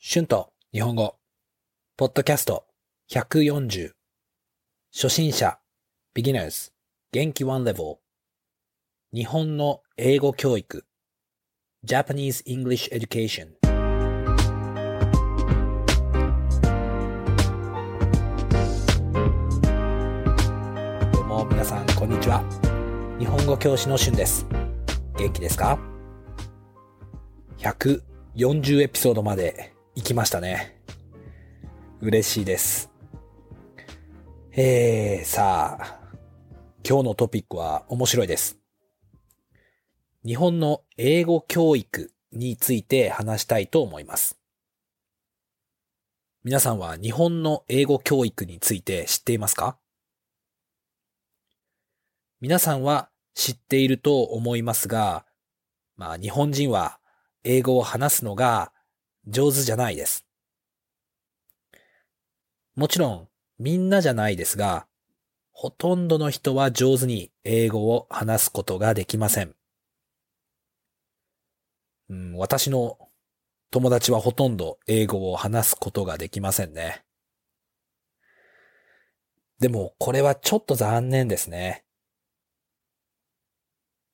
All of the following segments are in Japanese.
春と日本語、ポッドキャスト。140、初心者、beginners、元気。one level、日本の英語教育、Japanese English Education。どうも皆さん、こんにちは。日本語教師の春です。元気ですか ?140 エピソードまで。行きましたね。嬉しいです。えー、さあ、今日のトピックは面白いです。日本の英語教育について話したいと思います。皆さんは日本の英語教育について知っていますか？皆さんは知っていると思いますが、まあ日本人は英語を話すのが上手じゃないです。もちろんみんなじゃないですが、ほとんどの人は上手に英語を話すことができません。うん、私の友達はほとんど英語を話すことができませんね。でもこれはちょっと残念ですね。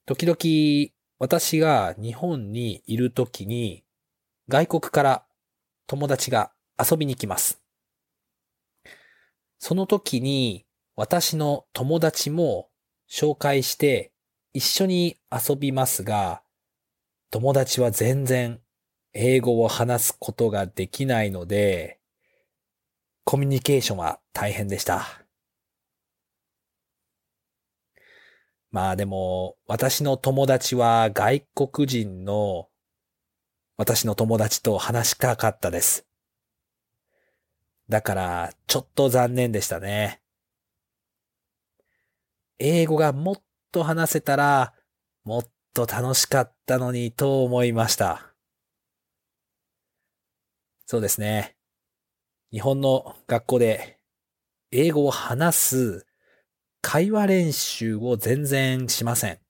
時々私が日本にいるときに外国から友達が遊びに来ます。その時に私の友達も紹介して一緒に遊びますが、友達は全然英語を話すことができないので、コミュニケーションは大変でした。まあでも、私の友達は外国人の私の友達と話したかったです。だから、ちょっと残念でしたね。英語がもっと話せたら、もっと楽しかったのにと思いました。そうですね。日本の学校で英語を話す会話練習を全然しません。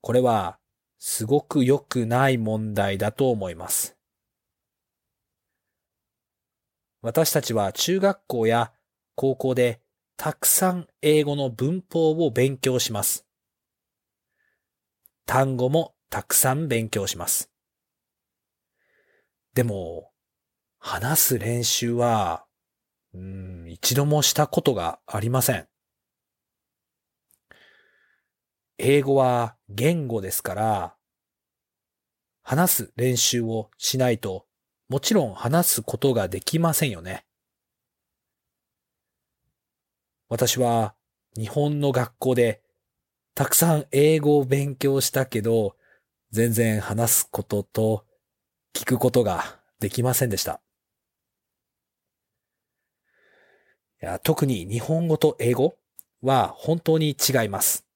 これはすごく良くない問題だと思います。私たちは中学校や高校でたくさん英語の文法を勉強します。単語もたくさん勉強します。でも、話す練習はうん、一度もしたことがありません。英語は言語ですから、話す練習をしないと、もちろん話すことができませんよね。私は日本の学校でたくさん英語を勉強したけど、全然話すことと聞くことができませんでした。いや特に日本語と英語は本当に違います。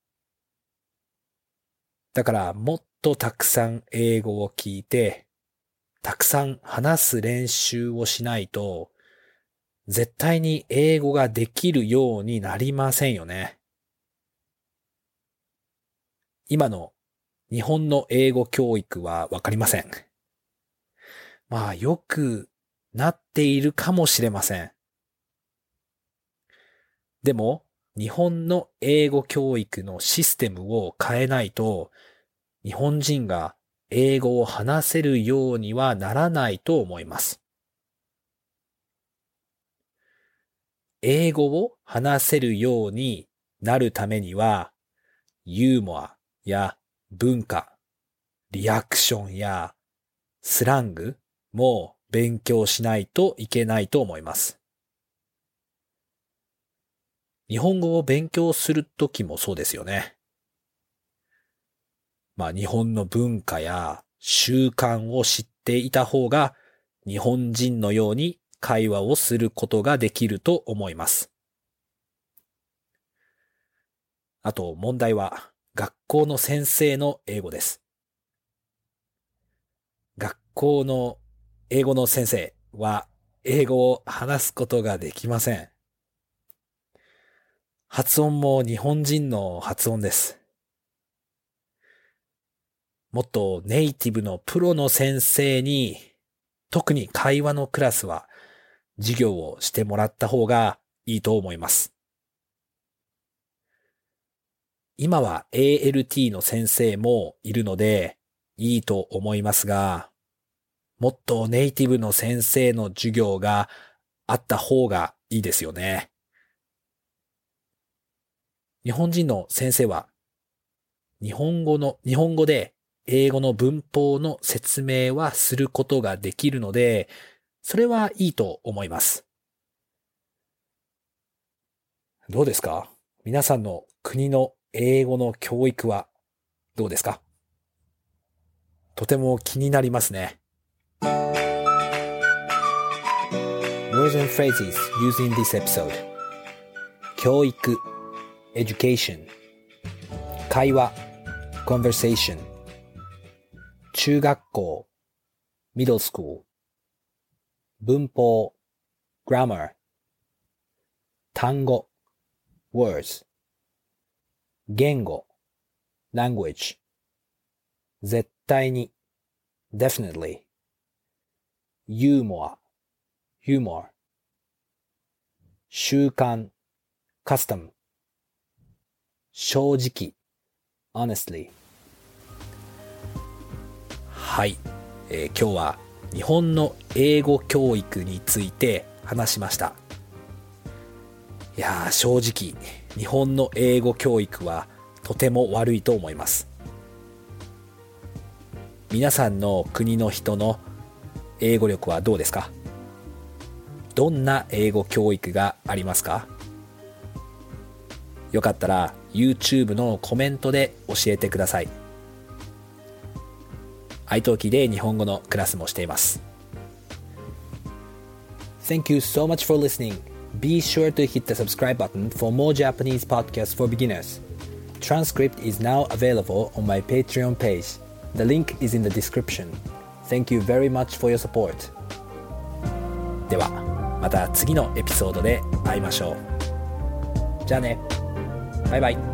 だからもっとたくさん英語を聞いて、たくさん話す練習をしないと、絶対に英語ができるようになりませんよね。今の日本の英語教育はわかりません。まあよくなっているかもしれません。でも、日本の英語教育のシステムを変えないと、日本人が英語を話せるようにはならないと思います。英語を話せるようになるためには、ユーモアや文化、リアクションやスラングも勉強しないといけないと思います。日本語を勉強するときもそうですよね。まあ日本の文化や習慣を知っていた方が日本人のように会話をすることができると思います。あと問題は学校の先生の英語です。学校の英語の先生は英語を話すことができません。発音も日本人の発音です。もっとネイティブのプロの先生に、特に会話のクラスは授業をしてもらった方がいいと思います。今は ALT の先生もいるのでいいと思いますが、もっとネイティブの先生の授業があった方がいいですよね。日本人の先生は日本語の、日本語で英語の文法の説明はすることができるので、それはいいと思います。どうですか？皆さんの国の英語の教育はどうですか？とても気になりますね。Words and phrases using this episode 教育 education 会話 conversation 中学校 middle school 文法 grammar 単語 words 言語 language 絶対に definitely ユーモア humor 習慣 custom 正直。Honestly はい、えー、今日は日本の英語教育について話しました。いやー正直日本の英語教育はとても悪いと思います。皆さんの国の人の英語力はどうですか？どんな英語教育がありますか？よかったら YouTube のコメントで教えてください。iTalki で日本語のクラスもしています。Thank you so much for listening. Be sure to hit the subscribe button for more Japanese podcasts for beginners. Transcript is now available on my Patreon page. The link is in the description. Thank you very much for your support. では、また次のエピソードで会いましょう。じゃあね。バイ